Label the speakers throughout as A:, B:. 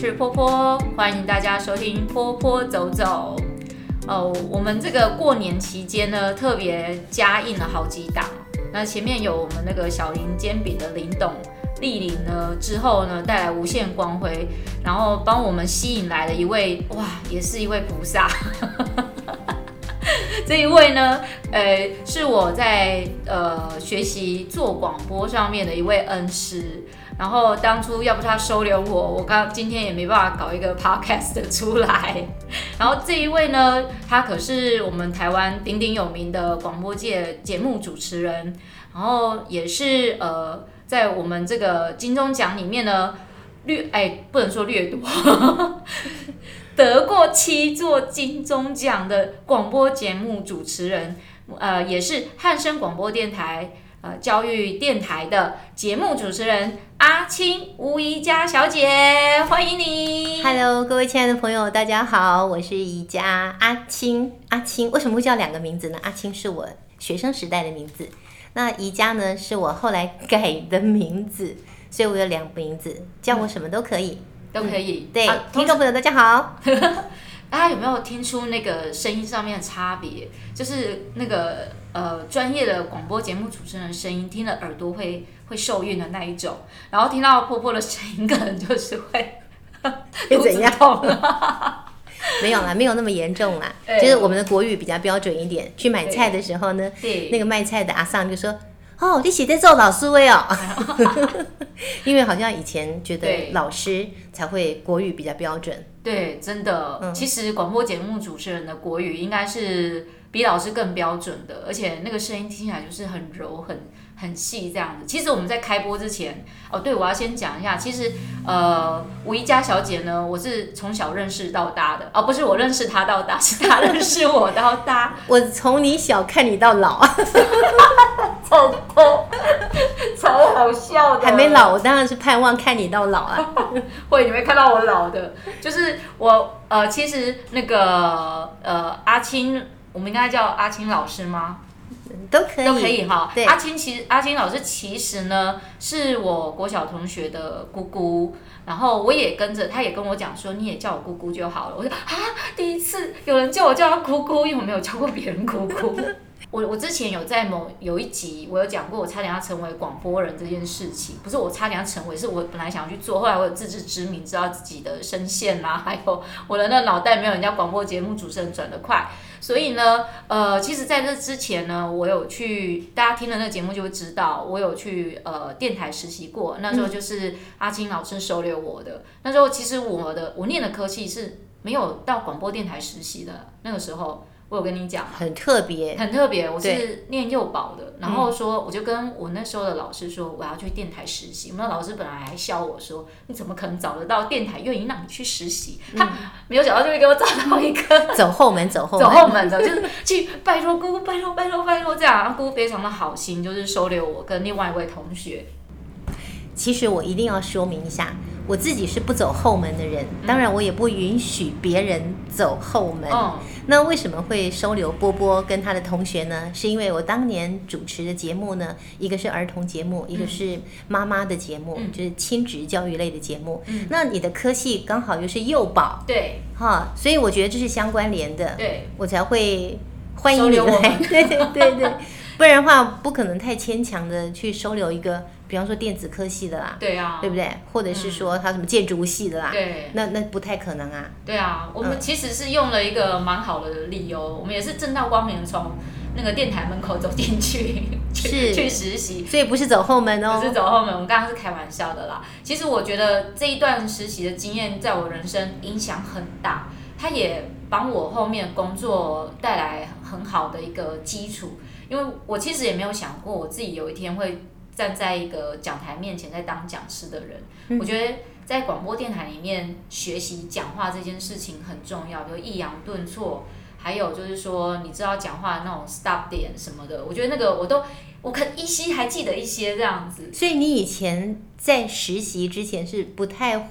A: 是波波，欢迎大家收听波波走走。哦，我们这个过年期间呢，特别加印了好几档。那前面有我们那个小林煎饼的林董莅临呢，之后呢带来无限光辉，然后帮我们吸引来了一位哇，也是一位菩萨。这一位呢，呃，是我在呃学习做广播上面的一位恩师。然后当初要不他收留我，我刚今天也没办法搞一个 podcast 出来。然后这一位呢，他可是我们台湾鼎鼎有名的广播界节目主持人，然后也是呃，在我们这个金钟奖里面呢，略哎不能说掠夺，得过七座金钟奖的广播节目主持人，呃，也是汉声广播电台。呃，教育电台的节目主持人阿青吴宜佳小姐，欢迎你。
B: Hello，各位亲爱的朋友，大家好，我是宜佳阿青。阿青为什么会叫两个名字呢？阿青是我学生时代的名字，那宜佳呢是我后来改的名字，所以我有两个名字，叫我什么都可以，
A: 嗯、都可以。
B: 对，啊、听众朋友大家好。
A: 大家有没有听出那个声音上面的差别？就是那个呃专业的广播节目主持人的声音，听了耳朵会会受孕的那一种。然后听到婆婆的声音，可能就是会
B: 又怎样？没有啦，没有那么严重啦。就是我们的国语比较标准一点。去买菜的时候呢，那个卖菜的阿桑就说：“哦，你写在做老师位哦。”因为好像以前觉得老师才会国语比较标准。
A: 对，真的，嗯、其实广播节目主持人的国语应该是比老师更标准的，而且那个声音听起来就是很柔、很很细这样子。其实我们在开播之前，哦，对，我要先讲一下，其实呃，吴一佳小姐呢，我是从小认识到大的，哦，不是我认识她到大，是她认识我到大。
B: 我从你小看你到老啊，
A: 超超超好笑的，
B: 还没老，我当然是盼望看你到老啊。
A: 会，你会看到我老的，就是我呃，其实那个呃，阿青，我们应该叫阿青老师吗？
B: 都可以，
A: 都可以哈。阿青其实阿青老师其实呢，是我国小同学的姑姑，然后我也跟着，他也跟我讲说，你也叫我姑姑就好了。我说啊，第一次有人叫我叫他姑姑，因为我没有叫过别人姑姑。我我之前有在某有一集，我有讲过我差点要成为广播人这件事情，不是我差点要成为，是我本来想要去做，后来我有自知之明，知道自己的声线啊，还有我的那脑袋没有人家广播节目主持人转得快，所以呢，呃，其实在这之前呢，我有去，大家听了那个节目就会知道，我有去呃电台实习过，那时候就是阿青老师收留我的，嗯、那时候其实我的我念的科系是没有到广播电台实习的，那个时候。我有跟你讲，
B: 很特别，
A: 很特别。我是念幼保的，然后说，我就跟我那时候的老师说，我要去电台实习。我们的老师本来还笑我说，你怎么可能找得到电台愿意让你去实习？他、嗯、没有想到就会给我找到一个
B: 走后门，走后门，
A: 走后门的，就是去拜托姑姑，拜托拜托拜托这样。姑姑非常的好心，就是收留我跟另外一位同学。
B: 其实我一定要说明一下。我自己是不走后门的人，当然我也不允许别人走后门。嗯、那为什么会收留波波跟他的同学呢？是因为我当年主持的节目呢，一个是儿童节目，嗯、一个是妈妈的节目，嗯、就是亲职教育类的节目。嗯、那你的科系刚好又是幼保，
A: 对，
B: 哈，所以我觉得这是相关联的，
A: 对，
B: 我才会欢迎你来。对对对对，不然的话不可能太牵强的去收留一个。比方说电子科系的啦，
A: 对啊，
B: 对不对？或者是说他什么建筑系的啦，
A: 嗯、对，
B: 那那不太可能啊。
A: 对啊，我们其实是用了一个蛮好的理由，嗯、我们也是正大光明从那个电台门口走进去，去去实习，
B: 所以不是走后门哦，
A: 不是走后门，我们刚刚是开玩笑的啦。其实我觉得这一段实习的经验在我人生影响很大，它也帮我后面工作带来很好的一个基础，因为我其实也没有想过我自己有一天会。站在一个讲台面前在当讲师的人，嗯、我觉得在广播电台里面学习讲话这件事情很重要，比如抑扬顿挫，还有就是说你知道讲话的那种 stop 点什么的，我觉得那个我都我可依稀还记得一些这样子。
B: 所以你以前在实习之前是不太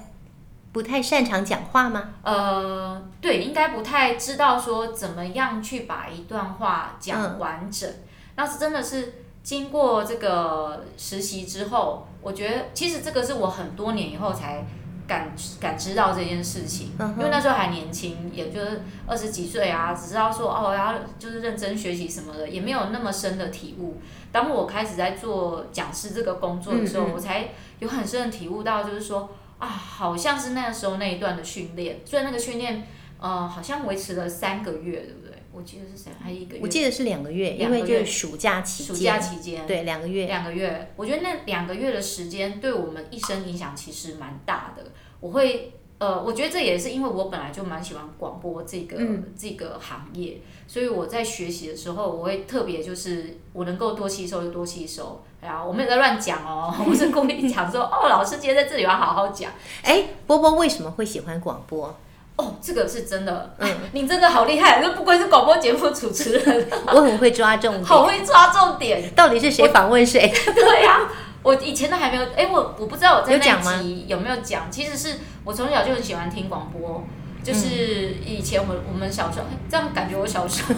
B: 不太擅长讲话吗？
A: 呃，对，应该不太知道说怎么样去把一段话讲完整，那是、嗯、真的是。经过这个实习之后，我觉得其实这个是我很多年以后才感感知到这件事情，因为那时候还年轻，也就是二十几岁啊，只知道说哦要就是认真学习什么的，也没有那么深的体悟。当我开始在做讲师这个工作的时候，嗯嗯我才有很深的体悟到，就是说啊，好像是那个时候那一段的训练，所以那个训练呃好像维持了三个月，对不对？我记得是三还一个月？
B: 我记得是两个月，因为就是暑假期间。
A: 暑假期间，
B: 对，两个月。
A: 两个月，我觉得那两个月的时间对我们一生影响其实蛮大的。我会呃，我觉得这也是因为我本来就蛮喜欢广播这个、嗯、这个行业，所以我在学习的时候，我会特别就是我能够多吸收就多吸收。然后我没有在乱讲哦，我是故意讲说哦，老师今天在这里要好好讲。
B: 哎，波波为什么会喜欢广播？
A: 哦，这个是真的，嗯，你真的好厉害，这不愧是广播节目主持人，
B: 我很会抓重点，
A: 好会抓重点，
B: 到底是谁访问谁？
A: 对呀、啊，我以前都还没有，哎，我我不知道我在那集有没有讲，其实是我从小就很喜欢听广播，就是以前我我们小时候，这样感觉我小时候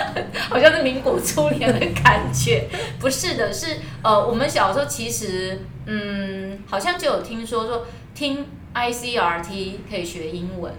A: 好像是民国初年的感觉，不是的，是呃，我们小时候其实嗯，好像就有听说说听 ICRT 可以学英文。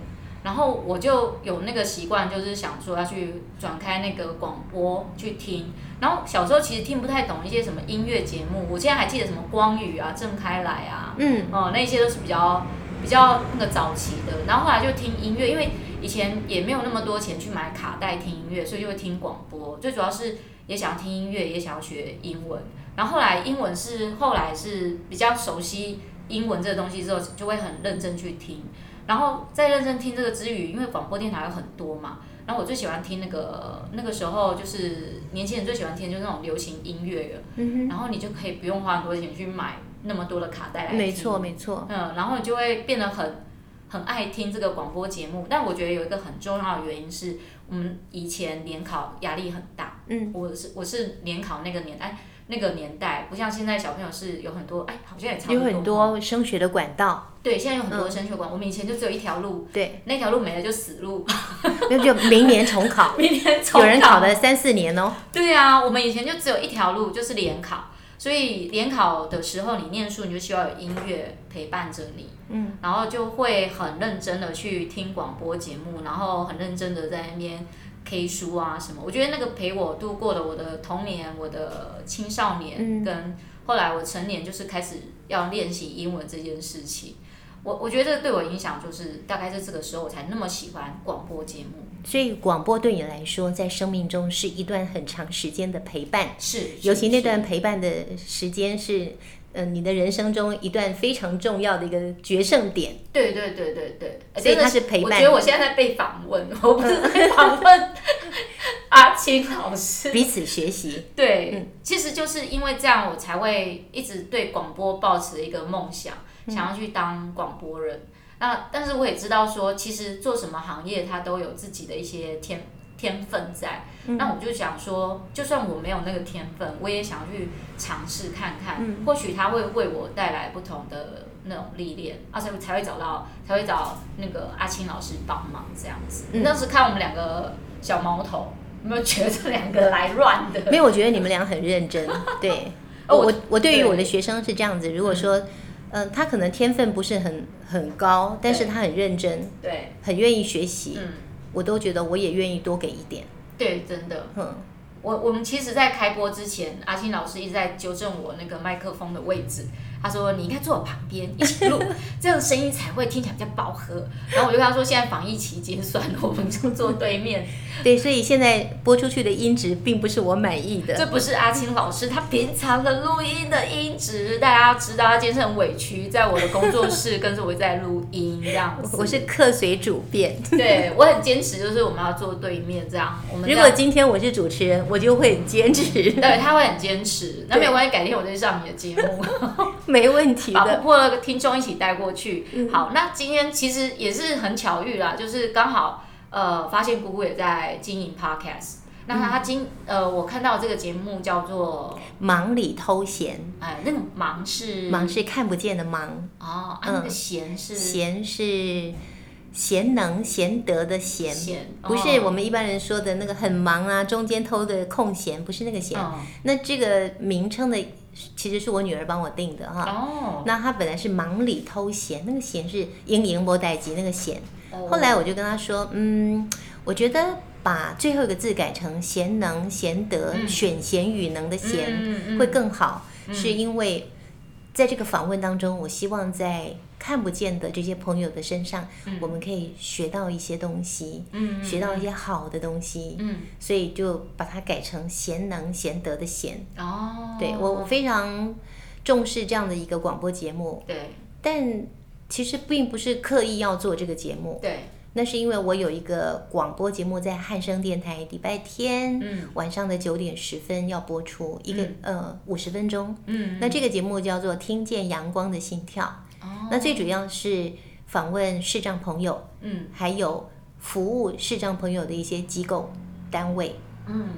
A: 然后我就有那个习惯，就是想说要去转开那个广播去听。然后小时候其实听不太懂一些什么音乐节目，我现在还记得什么光宇啊、郑开来啊，嗯，哦、呃，那些都是比较比较那个早期的。然后后来就听音乐，因为以前也没有那么多钱去买卡带听音乐，所以就会听广播。最主要是也想要听音乐，也想要学英文。然后后来英文是后来是比较熟悉英文这个东西之后，就会很认真去听。然后在认真听这个之余，因为广播电台有很多嘛，然后我最喜欢听那个那个时候就是年轻人最喜欢听就是那种流行音乐了，嗯，然后你就可以不用花很多钱去买那么多的卡带来听，
B: 没错没错，
A: 嗯，然后你就会变得很很爱听这个广播节目。但我觉得有一个很重要的原因是我们以前联考压力很大，嗯，我是我是联考那个年代。那个年代不像现在，小朋友是有很多哎，好像也差不多。
B: 有很多升学的管道。
A: 对，现在有很多升学管。嗯、我们以前就只有一条路。
B: 对。
A: 那条路没了就死路。
B: 那就明年重考。
A: 明年重考。
B: 有人考了三四年哦。
A: 对啊，我们以前就只有一条路，就是联考。所以联考的时候，你念书，你就需要有音乐陪伴着你。嗯。然后就会很认真的去听广播节目，然后很认真的在那边。K 书啊什么，我觉得那个陪我度过了我的童年、我的青少年，跟后来我成年，就是开始要练习英文这件事情。我我觉得这个对我影响就是大概在这个时候，我才那么喜欢广播节目。
B: 所以广播对你来说，在生命中是一段很长时间的陪伴。
A: 是，是
B: 尤其那段陪伴的时间是。嗯、呃，你的人生中一段非常重要的一个决胜点。
A: 对对对对对，
B: 所以他是陪伴。
A: 我觉得我现在在被访问，我不是在访问阿青老师。
B: 彼此学习。
A: 对，嗯、其实就是因为这样，我才会一直对广播抱持一个梦想，嗯、想要去当广播人。那但是我也知道说，其实做什么行业，它都有自己的一些天。天分在，那我就想说，就算我没有那个天分，我也想去尝试看看，嗯、或许他会为我带来不同的那种历练，而、啊、且才会找到，才会找那个阿青老师帮忙这样子。嗯、当时看我们两个小毛头，有没有觉得这两个来乱的？
B: 没有，我觉得你们俩很认真。对，我我，我对于我的学生是这样子，如果说，嗯、呃，他可能天分不是很很高，但是他很认真，对，很愿意学习。嗯我都觉得我也愿意多给一点。
A: 对，真的。嗯，我我们其实，在开播之前，阿青老师一直在纠正我那个麦克风的位置。他说：“你应该坐我旁边一起录，这样声音才会听起来比较饱和。”然后我就跟他说：“现在防疫期间，算了，我们就坐对面。”
B: 对，所以现在播出去的音质并不是我满意的。
A: 这不是阿青老师他平常的录音的音质，大家要知道他今天是很委屈，在我的工作室跟着我在录音这样子。
B: 我是客随主便，
A: 对我很坚持，就是我们要坐对面这样。我们
B: 如果今天我是主持人，我就会很坚持。
A: 对，他会很坚持，那没有关系，改天我再上你的节目。
B: 没问题的，把
A: 不破听众一起带过去。嗯、好，那今天其实也是很巧遇啦，就是刚好呃发现姑姑也在经营 podcast。那他今呃我看到这个节目叫做
B: 忙里偷闲，
A: 哎，那个忙是
B: 忙是看不见的忙。
A: 哦，啊、那个闲是
B: 闲是贤能贤德的贤，
A: 贤
B: 不是我们一般人说的那个很忙啊，中间偷的空闲，不是那个闲。哦、那这个名称的其实是我女儿帮我定的哈。哦。那她本来是忙里偷闲，那个闲是营营莫待机那个闲。哦。后来我就跟她说，嗯，我觉得把最后一个字改成贤能贤德，嗯、选贤与能的贤、嗯嗯、会更好，嗯、是因为在这个访问当中，我希望在。看不见的这些朋友的身上，嗯、我们可以学到一些东西，嗯，学到一些好的东西，嗯，所以就把它改成贤能贤德的贤。哦，对，我我非常重视这样的一个广播节目，
A: 对，
B: 但其实并不是刻意要做这个节目，
A: 对。
B: 那是因为我有一个广播节目在汉声电台，礼拜天、嗯、晚上的九点十分要播出一个、嗯、呃五十分钟。嗯，那这个节目叫做《听见阳光的心跳》。哦，那最主要是访问视障朋友，嗯，还有服务视障朋友的一些机构单位。嗯，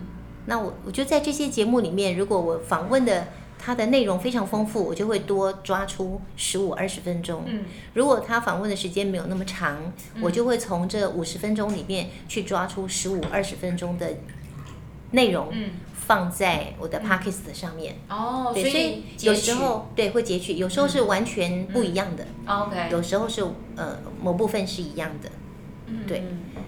B: 那我我就在这些节目里面，如果我访问的。它的内容非常丰富，我就会多抓出十五二十分钟。嗯，如果他访问的时间没有那么长，嗯、我就会从这五十分钟里面去抓出十五二十分钟的内容，放在我的 Podcast 上面。哦、所以有时候对会截取，有时候是完全不一样的。OK，、嗯、有时候是呃某部分是一样的。嗯，对。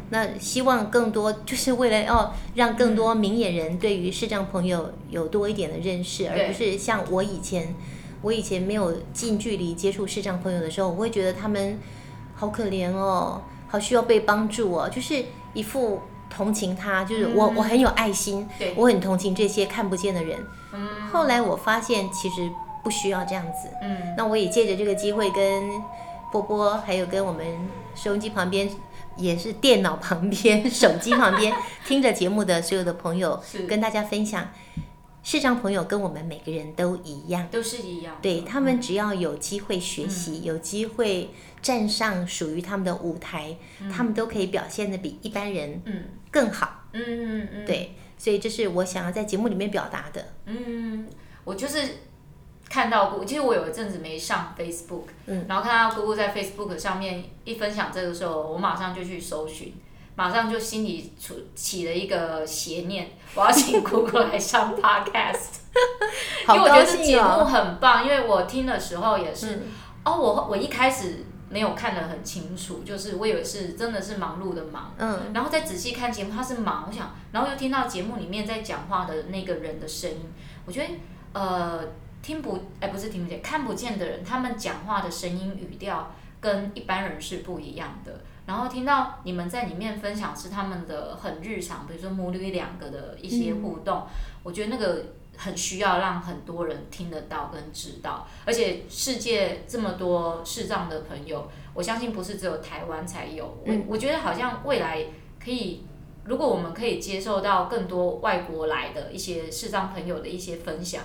B: 那希望更多，就是为了要让更多明眼人对于视障朋友有多一点的认识，而不是像我以前，我以前没有近距离接触视障朋友的时候，我会觉得他们好可怜哦，好需要被帮助哦，就是一副同情他，就是我我很有爱心，我很同情这些看不见的人。后来我发现其实不需要这样子。嗯，那我也借着这个机会跟波波，还有跟我们收音机旁边。也是电脑旁边、手机旁边听着节目的所有的朋友，跟大家分享，视障朋友跟我们每个人都一样，
A: 都是一样。
B: 对，他们只要有机会学习，嗯、有机会站上属于他们的舞台，嗯、他们都可以表现的比一般人更好。嗯嗯嗯。对，所以这是我想要在节目里面表达的。
A: 嗯，我就是。看到过，其实我有一阵子没上 Facebook，嗯，然后看到姑姑在 Facebook 上面一分享这个时候，我马上就去搜寻，马上就心里出起了一个邪念，我要请姑姑来上 Podcast，因为我觉得这节目很棒，因为我听的时候也是，嗯、哦，我我一开始没有看得很清楚，就是我以为是真的是忙碌的忙，嗯，然后再仔细看节目，他是忙，我想，然后又听到节目里面在讲话的那个人的声音，我觉得，呃。听不，哎，不是听不见，看不见的人，他们讲话的声音语调跟一般人是不一样的。然后听到你们在里面分享是他们的很日常，比如说母女两个的一些互动，嗯、我觉得那个很需要让很多人听得到跟知道。而且世界这么多视障的朋友，我相信不是只有台湾才有。嗯、我我觉得好像未来可以，如果我们可以接受到更多外国来的一些视障朋友的一些分享。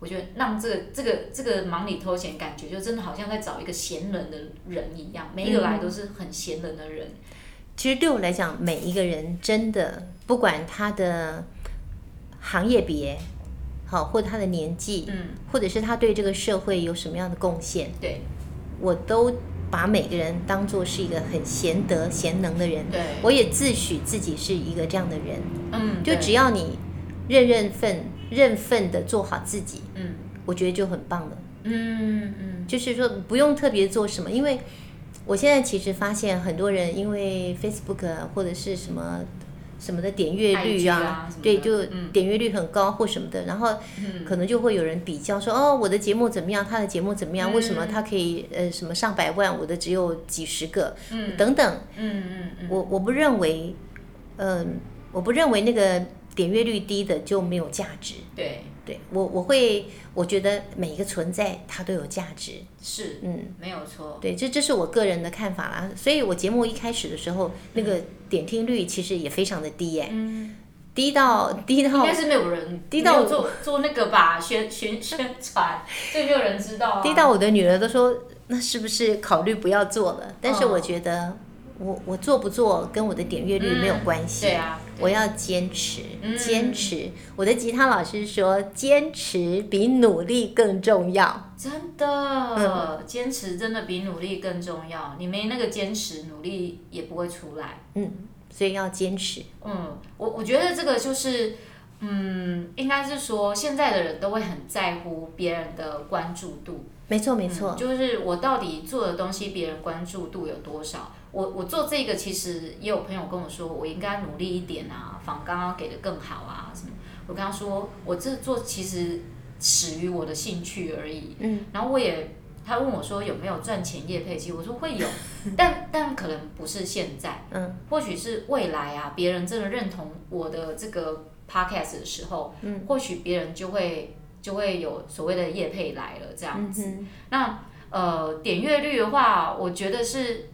A: 我觉得让这个这个这个忙里偷闲，感觉就真的好像在找一个闲人的人一样，每一个来都是很闲人的人。嗯，
B: 其实对我来讲，每一个人真的不管他的行业别，好或者他的年纪，嗯，或者是他对这个社会有什么样的贡献，
A: 对，
B: 我都把每个人当做是一个很贤德贤能的人。
A: 对，
B: 我也自诩自己是一个这样的人。嗯，就只要你认认份。认份的做好自己，嗯，我觉得就很棒了。嗯嗯，就是说不用特别做什么，因为我现在其实发现很多人因为 Facebook 或者是什么什么的点阅率啊，啊对，就点阅率很高或什么的，嗯、然后可能就会有人比较说，哦，我的节目怎么样，他的节目怎么样，嗯、为什么他可以呃什么上百万，我的只有几十个，嗯，等等，嗯嗯嗯，我我不认为，嗯、呃，我不认为那个。点阅率低的就没有价值。
A: 对，
B: 对我我会，我觉得每一个存在它都有价值。
A: 是，嗯，没有错。
B: 对，这这是我个人的看法啦。所以我节目一开始的时候，那个点听率其实也非常的低耶，嗯，低到低到应
A: 该是没有人低到做做那个吧，宣宣宣传，就没有人知道。
B: 低到我的女儿都说，那是不是考虑不要做了？但是我觉得。我我做不做跟我的点阅率没有关系，
A: 嗯、对啊，
B: 我要坚持，坚持。嗯、我的吉他老师说，坚持比努力更重要。
A: 真的，嗯、坚持真的比努力更重要。你没那个坚持，努力也不会出来。
B: 嗯，所以要坚持。
A: 嗯，我我觉得这个就是，嗯，应该是说，现在的人都会很在乎别人的关注度。
B: 没错，没错、嗯，
A: 就是我到底做的东西，别人关注度有多少？我我做这个，其实也有朋友跟我说，我应该努力一点啊，仿纲要给的更好啊，什么？我跟他说，我这做其实始于我的兴趣而已。嗯，然后我也，他问我说有没有赚钱业配机，我说会有，但但可能不是现在，嗯，或许是未来啊，别人真的认同我的这个 podcast 的时候，嗯，或许别人就会。就会有所谓的业配来了这样子，嗯、那呃点阅率的话，我觉得是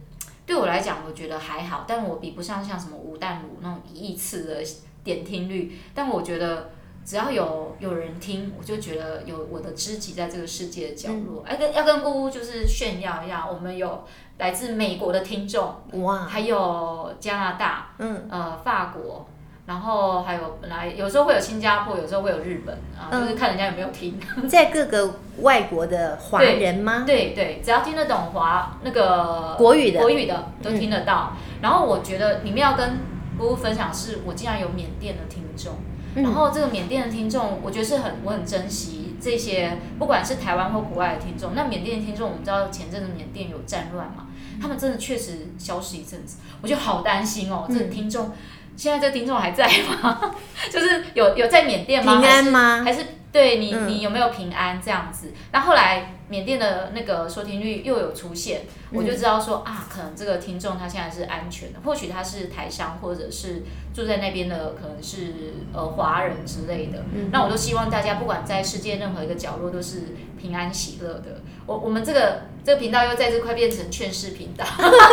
A: 对我来讲，我觉得还好，但我比不上像什么吴淡如那种一亿次的点听率。但我觉得只要有有人听，我就觉得有我的知己在这个世界的角落。哎、嗯，跟要跟姑姑就是炫耀一下，我们有来自美国的听众，哇，还有加拿大，嗯，呃，法国。然后还有本来有时候会有新加坡，有时候会有日本啊，就是看人家有没有听。
B: 在各个外国的华人吗？
A: 对 对，对，只要听得懂华那个
B: 国语的，
A: 国语的都听得到。嗯、然后我觉得你们要跟姑姑分享是，我竟然有缅甸的听众。嗯、然后这个缅甸的听众，我觉得是很我很珍惜这些，不管是台湾或国外的听众。那缅甸的听众，我们知道前阵子缅甸有战乱嘛，他们真的确实消失一阵子，我就好担心哦，这个听众。嗯现在这听众还在吗？就是有有在缅甸吗？
B: 平安吗？
A: 还是，还是对你你有没有平安这样子？那后来缅甸的那个收听率又有出现，我就知道说啊，可能这个听众他现在是安全的，或许他是台商，或者是住在那边的，可能是呃华人之类的。那我都希望大家不管在世界任何一个角落都是平安喜乐的。我我们这个这个频道又在这快变成劝世频道，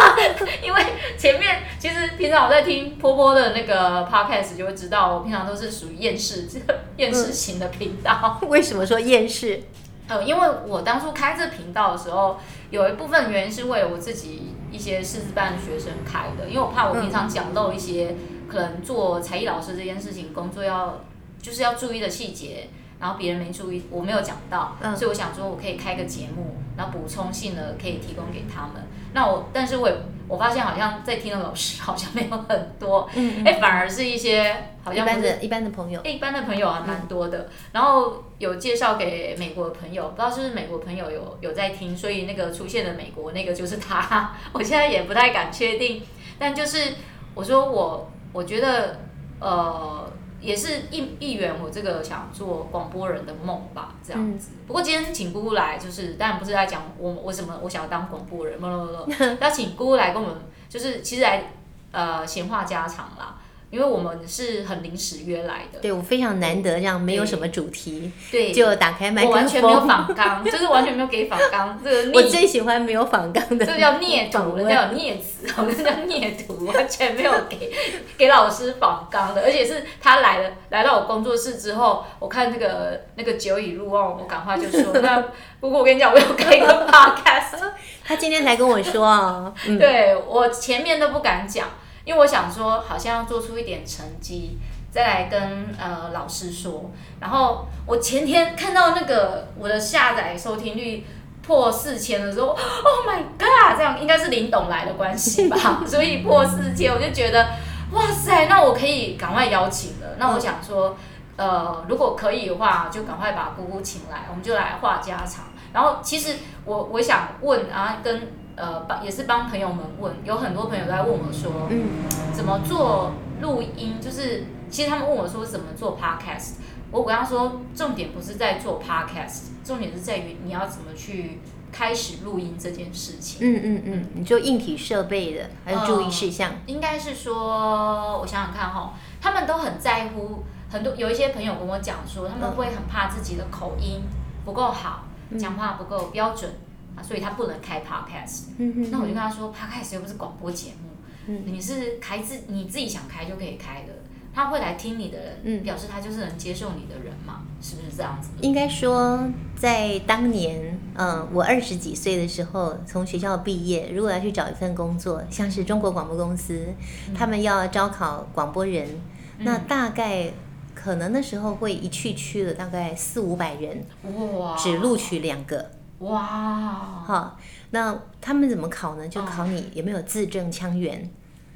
A: 因为前面其实平常我在听波波的那个 podcast 就会知道，我平常都是属于厌世这个 厌世型的频道。
B: 为什么说厌世？
A: 呃，因为我当初开这频道的时候，有一部分原因是为了我自己一些师资班学生开的，因为我怕我平常讲漏一些可能做才艺老师这件事情工作要就是要注意的细节。然后别人没注意，我没有讲到，嗯、所以我想说，我可以开个节目，然后补充性的可以提供给他们。那我，但是我也我发现好像在听的老师好像没有很多，嗯，哎，反而是一些好像一般
B: 的一般的朋友，
A: 一般的朋友还蛮多的。嗯、然后有介绍给美国的朋友，不知道是不是美国朋友有有在听，所以那个出现的美国那个就是他。我现在也不太敢确定，但就是我说我我觉得呃。也是一一圆我这个想做广播人的梦吧，这样子。嗯、不过今天请姑姑来，就是当然不是在讲我我什么我想要当广播人，不不不，要请姑姑来跟我们，就是其实来呃闲话家常啦。因为我们是很临时约来的，
B: 对，我非常难得这样没有什么主题，对，就打开麦克风，
A: 我完全没有仿纲，就是完全没有给仿纲。这个
B: 我最喜欢没有仿纲的，
A: 这个叫孽徒，人家有孽子，我们这叫孽徒，完全没有给给老师仿纲的，而且是他来了，来到我工作室之后，我看那个那个久已入望，我赶快就说，那不过我跟你讲，我有开一个 podcast，
B: 他今天才跟我说啊，
A: 嗯、对我前面都不敢讲。因为我想说，好像要做出一点成绩，再来跟呃老师说。然后我前天看到那个我的下载收听率破四千的时候，Oh my God！这样应该是林董来的关系吧？所以破四千，我就觉得哇塞，那我可以赶快邀请了。那我想说，呃，如果可以的话，就赶快把姑姑请来，我们就来话家常。然后其实我我想问啊，跟。呃，帮也是帮朋友们问，有很多朋友都在问我说，嗯，怎么做录音？就是其实他们问我说怎么做 podcast，我跟他说，重点不是在做 podcast，重点是在于你要怎么去开始录音这件事情。
B: 嗯嗯嗯，你就硬体设备的还有注意事项？
A: 呃，应该是说，我想想看哈，他们都很在乎，很多有一些朋友跟我讲说，他们会很怕自己的口音不够好，讲话不够标准。啊，所以他不能开 podcast。嗯哼。那我就跟他说，podcast 又不是广播节目，嗯，你是开自你自己想开就可以开的。他会来听你的人，嗯，表示他就是能接受你的人嘛，是不是这样子？
B: 应该说，在当年，嗯，我二十几岁的时候，从学校毕业，如果要去找一份工作，像是中国广播公司，嗯、他们要招考广播人，嗯、那大概可能那时候会一去去了大概四五百人，哇，只录取两个，哇，哈，那他们怎么考呢？就考你有没有字正腔圆。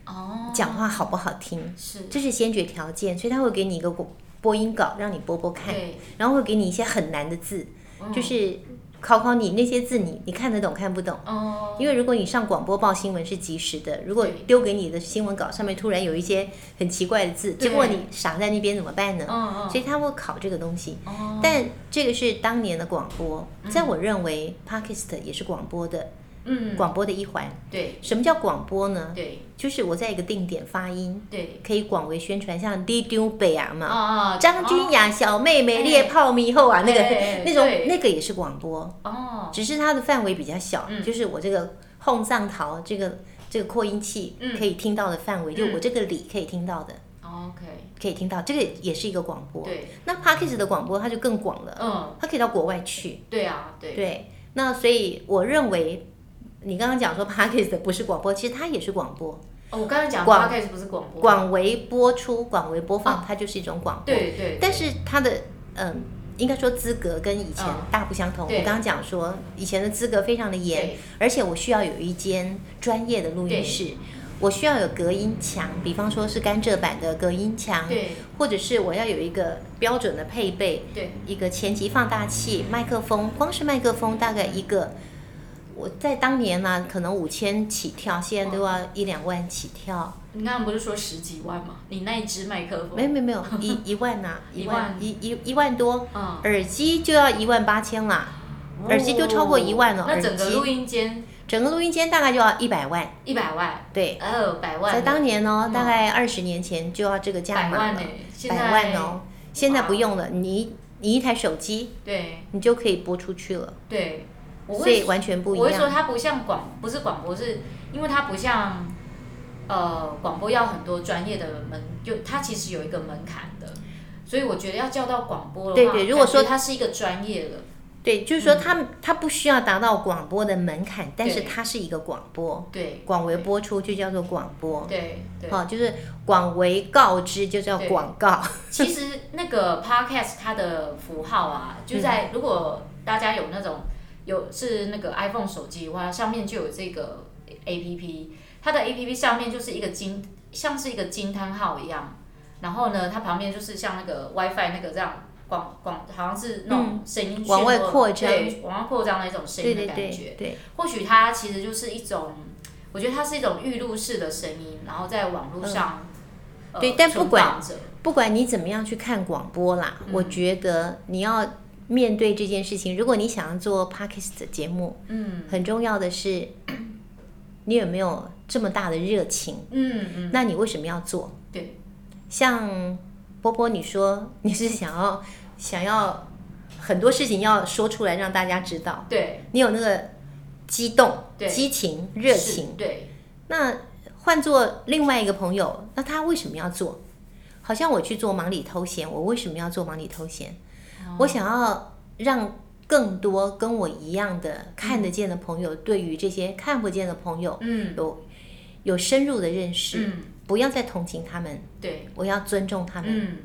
B: 哦，讲话好不好听。是，这是先决条件，所以他会给你一个播音稿让你播播看，然后会给你一些很难的字，嗯、就是考考你那些字你你看得懂看不懂？哦，因为如果你上广播报新闻是及时的，如果丢给你的新闻稿上面突然有一些很奇怪的字，结果你傻在那边怎么办呢？哦，所以他会考这个东西。哦，但这个是当年的广播，在我认为 Podcast 也是广播的。嗯，广播的一环。对，什么叫广播呢？对，就是我在一个定点发音，对，可以广为宣传，像滴丢北啊嘛，哦，张君雅小妹妹猎泡猕后啊，那个那种那个也是广播。哦，只是它的范围比较小，就是我这个后藏桃这个这个扩音器可以听到的范围，就我这个里可以听到的，OK，可以听到，这个也是一个广播。对，那 Podcast 的广播它就更广了，嗯，它可以到国外去。对啊，对。对，那所以我认为。你刚刚讲说 Podcast 不是广播，其实它也是广播。
A: 哦，我刚才讲 Podcast 不是广播，
B: 广为播出、广为播放，它就是一种广播。
A: 对对。
B: 但是它的嗯，应该说资格跟以前大不相同。我刚刚讲说，以前的资格非常的严，而且我需要有一间专业的录音室，我需要有隔音墙，比方说是甘蔗板的隔音墙，对，或者是我要有一个标准的配备，对，一个前级放大器、麦克风，光是麦克风大概一个。我在当年呢、啊，可能五千起跳，现在都要一两万起跳。
A: 你刚刚不是说十几万吗？你那一支麦克风？
B: 没有没有没有，一 一万呐、啊，一万一一一万多。嗯。耳机就要一万八千啦，哦、耳机就超过一万了。
A: 那整个录音间？
B: 整个录音间大概就要一百万。
A: 一百万。
B: 对。
A: 哦，百万。
B: 在当年哦，嗯、大概二十年前就要这个价码了。百万呢？百万哦，现在不用了，你你一台手机，对，你就可以播出去了。
A: 对。
B: 所以完全不一样。
A: 我会说它不像广，不是广播，是因为它不像，呃，广播要很多专业的门，就它其实有一个门槛的。所以我觉得要叫到广播的话，
B: 对对，如果说
A: 它是一个专业的，
B: 对，就是说它它不需要达到广播的门槛，但是它是一个广播，对，广为播出就叫做广播，对，好，就是广为告知就叫广告。
A: 其实那个 Podcast 它的符号啊，就在如果大家有那种。有是那个 iPhone 手机的话，上面就有这个 APP，它的 APP 上面就是一个惊，像是一个惊叹号一样，然后呢，它旁边就是像那个 WiFi 那个这样广广，好像是那种声音
B: 往外扩张，
A: 对，往外扩张的一种声音的感觉。对，对，对，对，或许它其实就是一种，我觉得它是一种预录式的声音，然后在网络上，
B: 嗯呃、对，但不管不管你怎么样去看广播啦，嗯、我觉得你要。面对这件事情，如果你想要做 Podcast 的节目，嗯，很重要的是，你有没有这么大的热情？嗯嗯，那你为什么要做？对，像波波，你说你是想要想要很多事情要说出来让大家知道，对，你有那个激动、对激情、热情，对。那换做另外一个朋友，那他为什么要做？好像我去做忙里偷闲，我为什么要做忙里偷闲？我想要让更多跟我一样的看得见的朋友，对于这些看不见的朋友，嗯，有有深入的认识，嗯，不要再同情他们，对，我要尊重他们，嗯，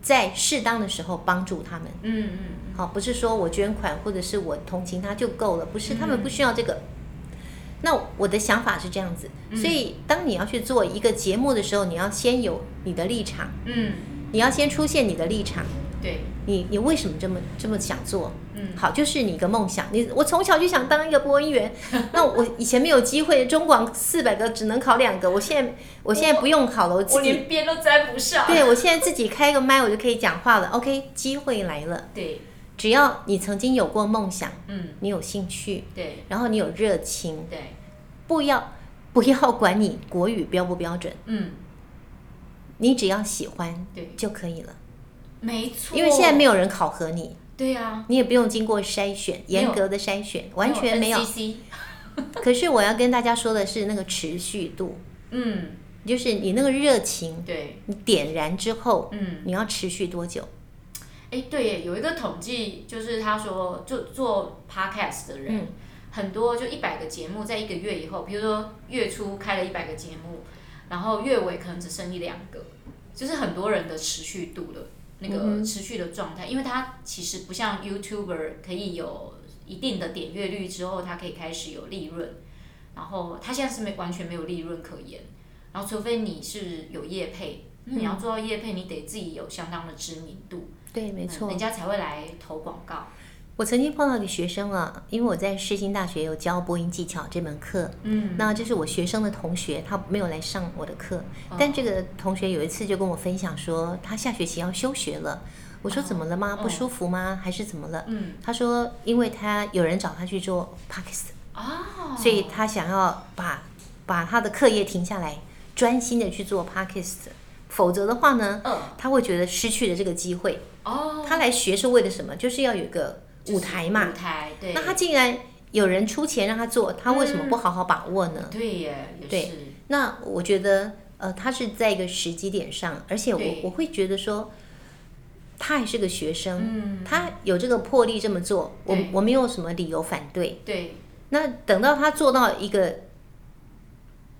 B: 在适当的时候帮助他们，嗯嗯，好，不是说我捐款或者是我同情他就够了，不是，他们不需要这个。那我的想法是这样子，所以当你要去做一个节目的时候，你要先有你的立场，嗯，你要先出现你的立场。对你，你为什么这么这么想做？嗯，好，就是你一个梦想。你我从小就想当一个播音员，那我以前没有机会，中广四百个只能考两个，我现在我现在不用考了，我自己我连
A: 边都沾不上。
B: 对，我现在自己开个麦，我就可以讲话了。OK，机会来了。对，只要你曾经有过梦想，嗯，你有兴趣，对，然后你有热情，对，不要不要管你国语标不标准，嗯，你只要喜欢，对，就可以了。
A: 没错，
B: 因为现在没有人考核你，
A: 对呀，
B: 你也不用经过筛选，严格的筛选，完全没有。可是我要跟大家说的是那个持续度，嗯，就是你那个热情，
A: 对，
B: 你点燃之后，
A: 嗯，
B: 你要持续多久？
A: 哎，对耶，有一个统计，就是他说，就做 podcast 的人，嗯、很多，就一百个节目，在一个月以后，比如说月初开了一百个节目，然后月尾可能只剩一两个，就是很多人的持续度的那个持续的状态，嗯、因为他其实不像 YouTuber 可以有一定的点阅率之后，他可以开始有利润，然后他现在是没完全没有利润可言，然后除非你是有业配，嗯、你要做到业配，你得自己有相当的知名度。
B: 对，没错，
A: 人家才会来投广告。
B: 我曾经碰到一个学生啊，因为我在世新大学有教播音技巧这门课，嗯，那这是我学生的同学，他没有来上我的课，哦、但这个同学有一次就跟我分享说，他下学期要休学了。我说怎么了吗？哦、不舒服吗？还是怎么了？嗯，他说因为他有人找他去做 Podcast 哦，所以他想要把把他的课业停下来，专心的去做 Podcast。否则的话呢，嗯、他会觉得失去了这个机会。哦，他来学是为了什么？就是要有一个舞台嘛。舞台，对。那他竟然有人出钱让他做，他为什么不好好把握呢？
A: 对耶，也。
B: 对。那我觉得，呃，他是在一个时机点上，而且我我会觉得说，他还是个学生，嗯，他有这个魄力这么做，我我没有什么理由反对。对。那等到他做到一个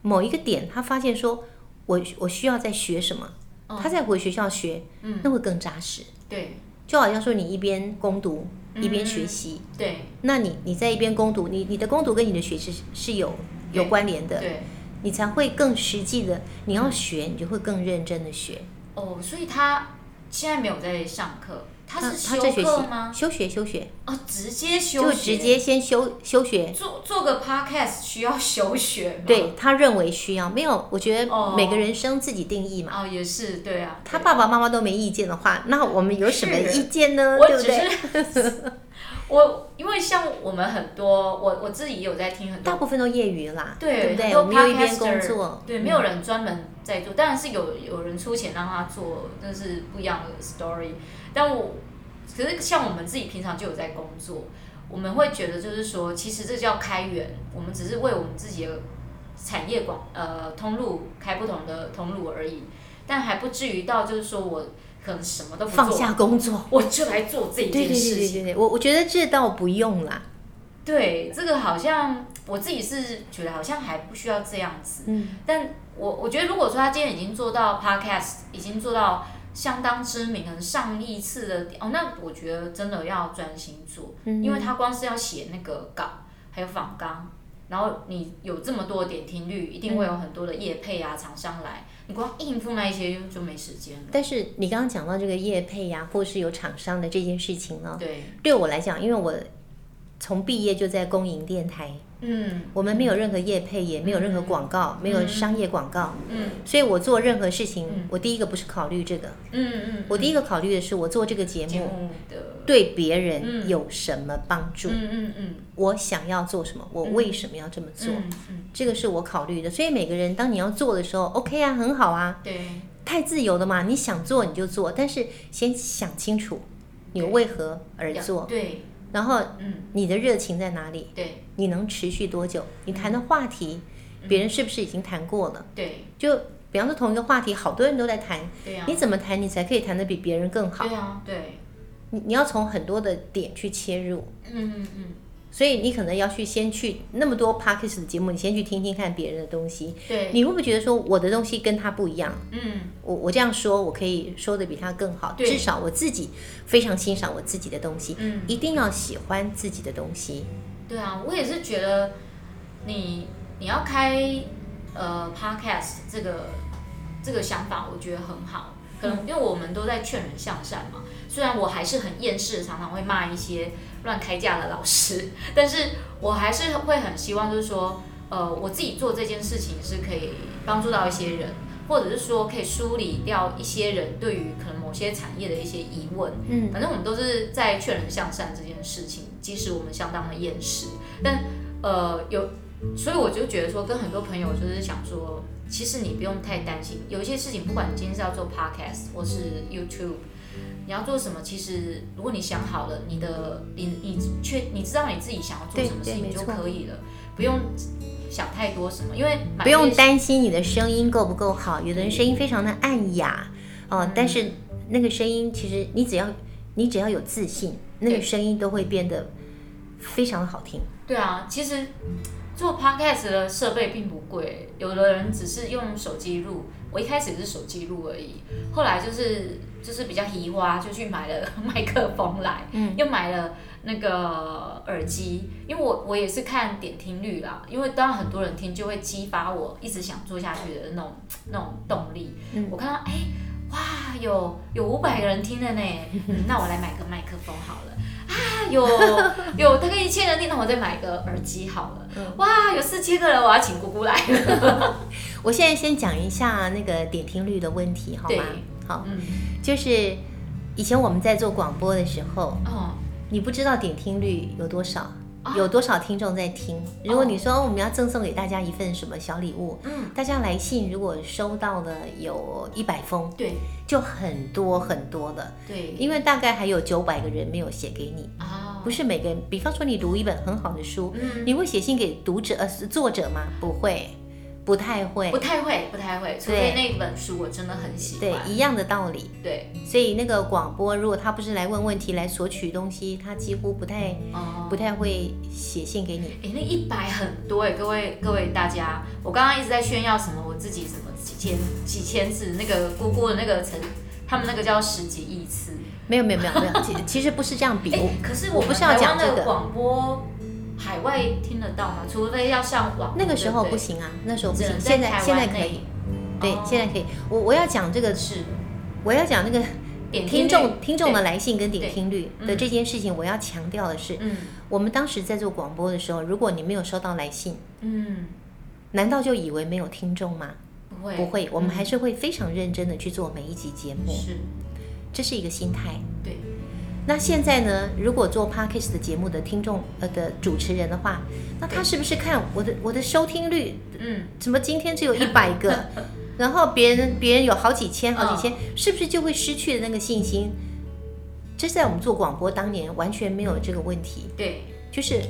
B: 某一个点，他发现说。我我需要再学什么？哦、他再回学校学，嗯、那会更扎实。对，就好像说你一边攻读、嗯、一边学习。对，那你你在一边攻读，你你的攻读跟你的学习是有有关联的。对，对你才会更实际的。你要学，你就会更认真的学。
A: 哦，所以他现在没有在上课。他是休课吗？
B: 休学休学
A: 哦，直接休学，
B: 就直接先休休学。
A: 做做个 podcast 需要休学吗？
B: 对，他认为需要，没有，我觉得每个人生自己定义嘛。
A: 哦，也是，对啊。
B: 他爸爸妈妈都没意见的话，那我们有什么意见呢？对不对？
A: 我因为像我们很多，我我自己也有在听很多，
B: 大部分都业余啦，
A: 对，
B: 对不对？
A: 我
B: 们有一边工作，
A: 对，没有人专门在做，当然是有有人出钱让他做，那是不一样的 story。但我可是像我们自己平常就有在工作，我们会觉得就是说，其实这叫开源，我们只是为我们自己的产业广呃通路开不同的通路而已，但还不至于到就是说我可能什么都不做，
B: 放下工作，
A: 我就来做这件事情。对对对对对，
B: 我我觉得这倒不用啦。
A: 对，这个好像我自己是觉得好像还不需要这样子。嗯，但我我觉得如果说他今天已经做到 Podcast，已经做到。相当知名，可能上亿次的哦，那我觉得真的要专心做，嗯、因为他光是要写那个稿，还有访纲，然后你有这么多点听率，一定会有很多的业配啊，厂商来，你光应付那一些就没时间了。
B: 但是你刚刚讲到这个业配呀、啊，或是有厂商的这件事情呢，
A: 对，
B: 对我来讲，因为我从毕业就在公营电台。嗯，我们没有任何业配，也没有任何广告，嗯、没有商业广告。嗯，所以我做任何事情，嗯、我第一个不是考虑这个。嗯嗯，嗯我第一个考虑的是我做这个节目对别人有什么帮助。嗯嗯嗯，我想要做什么，我为什么要这么做？这个是我考虑的。所以每个人当你要做的时候，OK 啊，很好啊。对，太自由了嘛，你想做你就做，但是先想清楚你为何而做。对。对然后，嗯，你的热情在哪里？对，你能持续多久？你谈的话题，别人是不是已经谈过了？对，就比方说同一个话题，好多人都在谈，对呀，你怎么谈，你才可以谈得比别人更好？对啊，对，你你要从很多的点去切入，嗯嗯嗯。所以你可能要去先去那么多 Podcast 的节目，你先去听听看别人的东西。对，你会不会觉得说我的东西跟他不一样？嗯，我我这样说，我可以说的比他更好。对，至少我自己非常欣赏我自己的东西。嗯，一定要喜欢自己的东西。
A: 对啊，我也是觉得你你要开呃 Podcast 这个这个想法，我觉得很好。可能因为我们都在劝人向善嘛，虽然我还是很厌世，常常会骂一些。乱开价的老师，但是我还是会很希望，就是说，呃，我自己做这件事情是可以帮助到一些人，或者是说可以梳理掉一些人对于可能某些产业的一些疑问。嗯，反正我们都是在劝人向善这件事情，即使我们相当的厌世，但呃有，所以我就觉得说，跟很多朋友就是想说，其实你不用太担心，有一些事情，不管你今天是要做 Podcast 或是 YouTube。你要做什么？其实，如果你想好了，你的你你确你知道你自己想要做什么事情就可以了，不用想太多什么，因为
B: 不用担心你的声音够不够好。有的人声音非常的暗哑哦，嗯、但是那个声音其实你只要你只要有自信，那个声音都会变得非常的好听。
A: 对啊，其实做 podcast 的设备并不贵，有的人只是用手机录，我一开始是手机录而已，后来就是就是比较移花，就去买了 麦克风来，嗯，又买了。那个耳机，因为我我也是看点听率啦，因为当很多人听，就会激发我一直想做下去的那种那种动力。嗯，我看到哎，哇，有有五百个人听了呢，嗯，那我来买个麦克风好了。啊，有有大概一千人听，那我再买个耳机好了。嗯，哇，有四千个人，我要请姑姑来了。
B: 我现在先讲一下那个点听率的问题，好吗？好，嗯，就是以前我们在做广播的时候，哦。你不知道点听率有多少，有多少听众在听。如果你说我们要赠送给大家一份什么小礼物，嗯，大家来信如果收到了有一百封，对，就很多很多的，对，因为大概还有九百个人没有写给你啊，不是每个人。比方说你读一本很好的书，嗯，你会写信给读者呃作者吗？不会。不太会，
A: 不太会，不太会。除非那本书我真的很喜欢。
B: 对，一样的道理。
A: 对，
B: 所以那个广播，如果他不是来问问题、来索取东西，他几乎不太、哦、不太会写信给你。
A: 哎，那一百很多哎，各位各位大家，我刚刚一直在炫耀什么，我自己什么几千几千字，那个姑姑的那个成，他们那个叫十几亿次。
B: 没有没有没有没有，其其实不是这样比。
A: 可是我不是要讲这个广播。海外听得到吗？除非要上网。
B: 那个时候不行啊，那时候不行。现在现在可以，对，现在可以。我我要讲这个是，我要讲那个听众听众的来信跟点听率的这件事情，我要强调的是，嗯，我们当时在做广播的时候，如果你没有收到来信，嗯，难道就以为没有听众吗？不会，不会，我们还是会非常认真的去做每一集节目，是，这是一个心态，对。那现在呢？如果做 Podcast 的节目的听众呃的主持人的话，那他是不是看我的我的收听率？嗯，怎么今天只有一百个，然后别人别人有好几千好几千，是不是就会失去了那个信心？这是在我们做广播当年完全没有这个问题。对，就是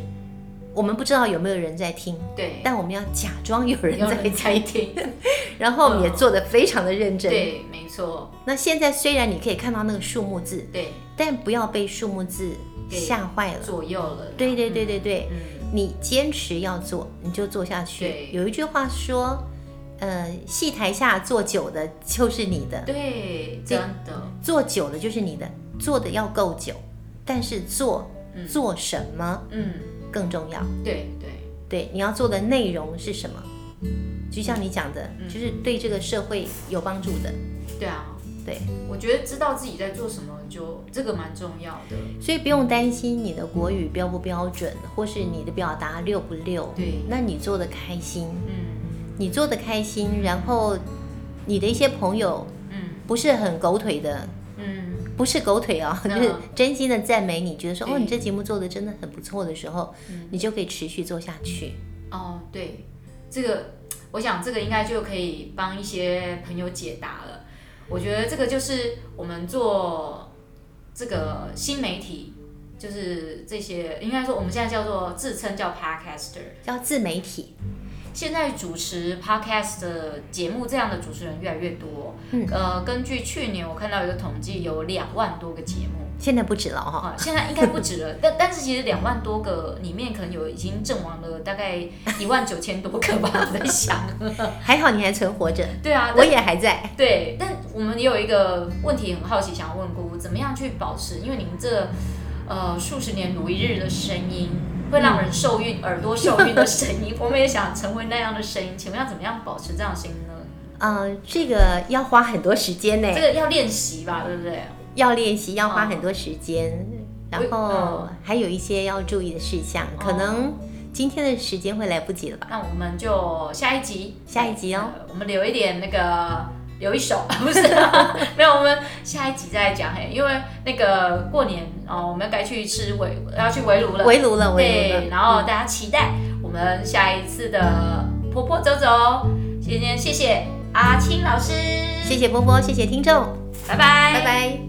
B: 我们不知道有没有人在听，对，但我们要假装有人在在听，然后我们也做的非常的认真。
A: 对，没错。
B: 那现在虽然你可以看到那个数目字，对。但不要被数目字吓坏了，
A: 左右了。
B: 对对对对对，嗯、你坚持要做，你就做下去。有一句话说，呃，戏台下坐久的就是你的。
A: 对，真的，
B: 做久的就是你的，做的要够久，但是做、嗯、做什么，嗯，更重要。
A: 对对
B: 对，你要做的内容是什么？就像你讲的，嗯、就是对这个社会有帮助的。
A: 对啊。
B: 对，
A: 我觉得知道自己在做什么，就这个蛮重要的。
B: 所以不用担心你的国语标不标准，或是你的表达溜不溜。对，那你做的开心，嗯，你做的开心，然后你的一些朋友，嗯，不是很狗腿的，嗯，不是狗腿啊，就是真心的赞美你，觉得说哦，你这节目做的真的很不错的时候，你就可以持续做下去。
A: 哦，对，这个我想这个应该就可以帮一些朋友解答了。我觉得这个就是我们做这个新媒体，就是这些应该说我们现在叫做自称叫 Podcaster，
B: 叫自媒体。
A: 现在主持 Podcast 的节目这样的主持人越来越多。嗯，呃，根据去年我看到一个统计，有两万多个节目。
B: 现在不止了哈，
A: 现在应该不止了，但但是其实两万多个里面可能有已经阵亡了大概一万九千多个吧，我在想，
B: 还好你还存活着，
A: 对啊，
B: 我也还在，
A: 对，但我们也有一个问题很好奇，想要问姑姑，怎么样去保持？因为你们这呃数十年如一日的声音，会让人受孕，耳朵受孕的声音，我们也想成为那样的声音，请问要怎么样保持这样的声音呢？
B: 呃，这个要花很多时间呢，
A: 这个要练习吧，对不对？
B: 要练习，要花很多时间，哦、然后还有一些要注意的事项，哦、可能今天的时间会来不及了吧？
A: 那我们就下一集，
B: 下一集哦，
A: 我们留一点那个留一手，不是、啊，没有，我们下一集再讲嘿，因为那个过年哦，我们该去吃围，要去围炉了，
B: 围炉了，围炉了，
A: 对，然后大家期待我们下一次的婆婆走走，今天谢谢阿青老师，
B: 谢谢波波，谢谢听众，
A: 拜拜，
B: 拜拜。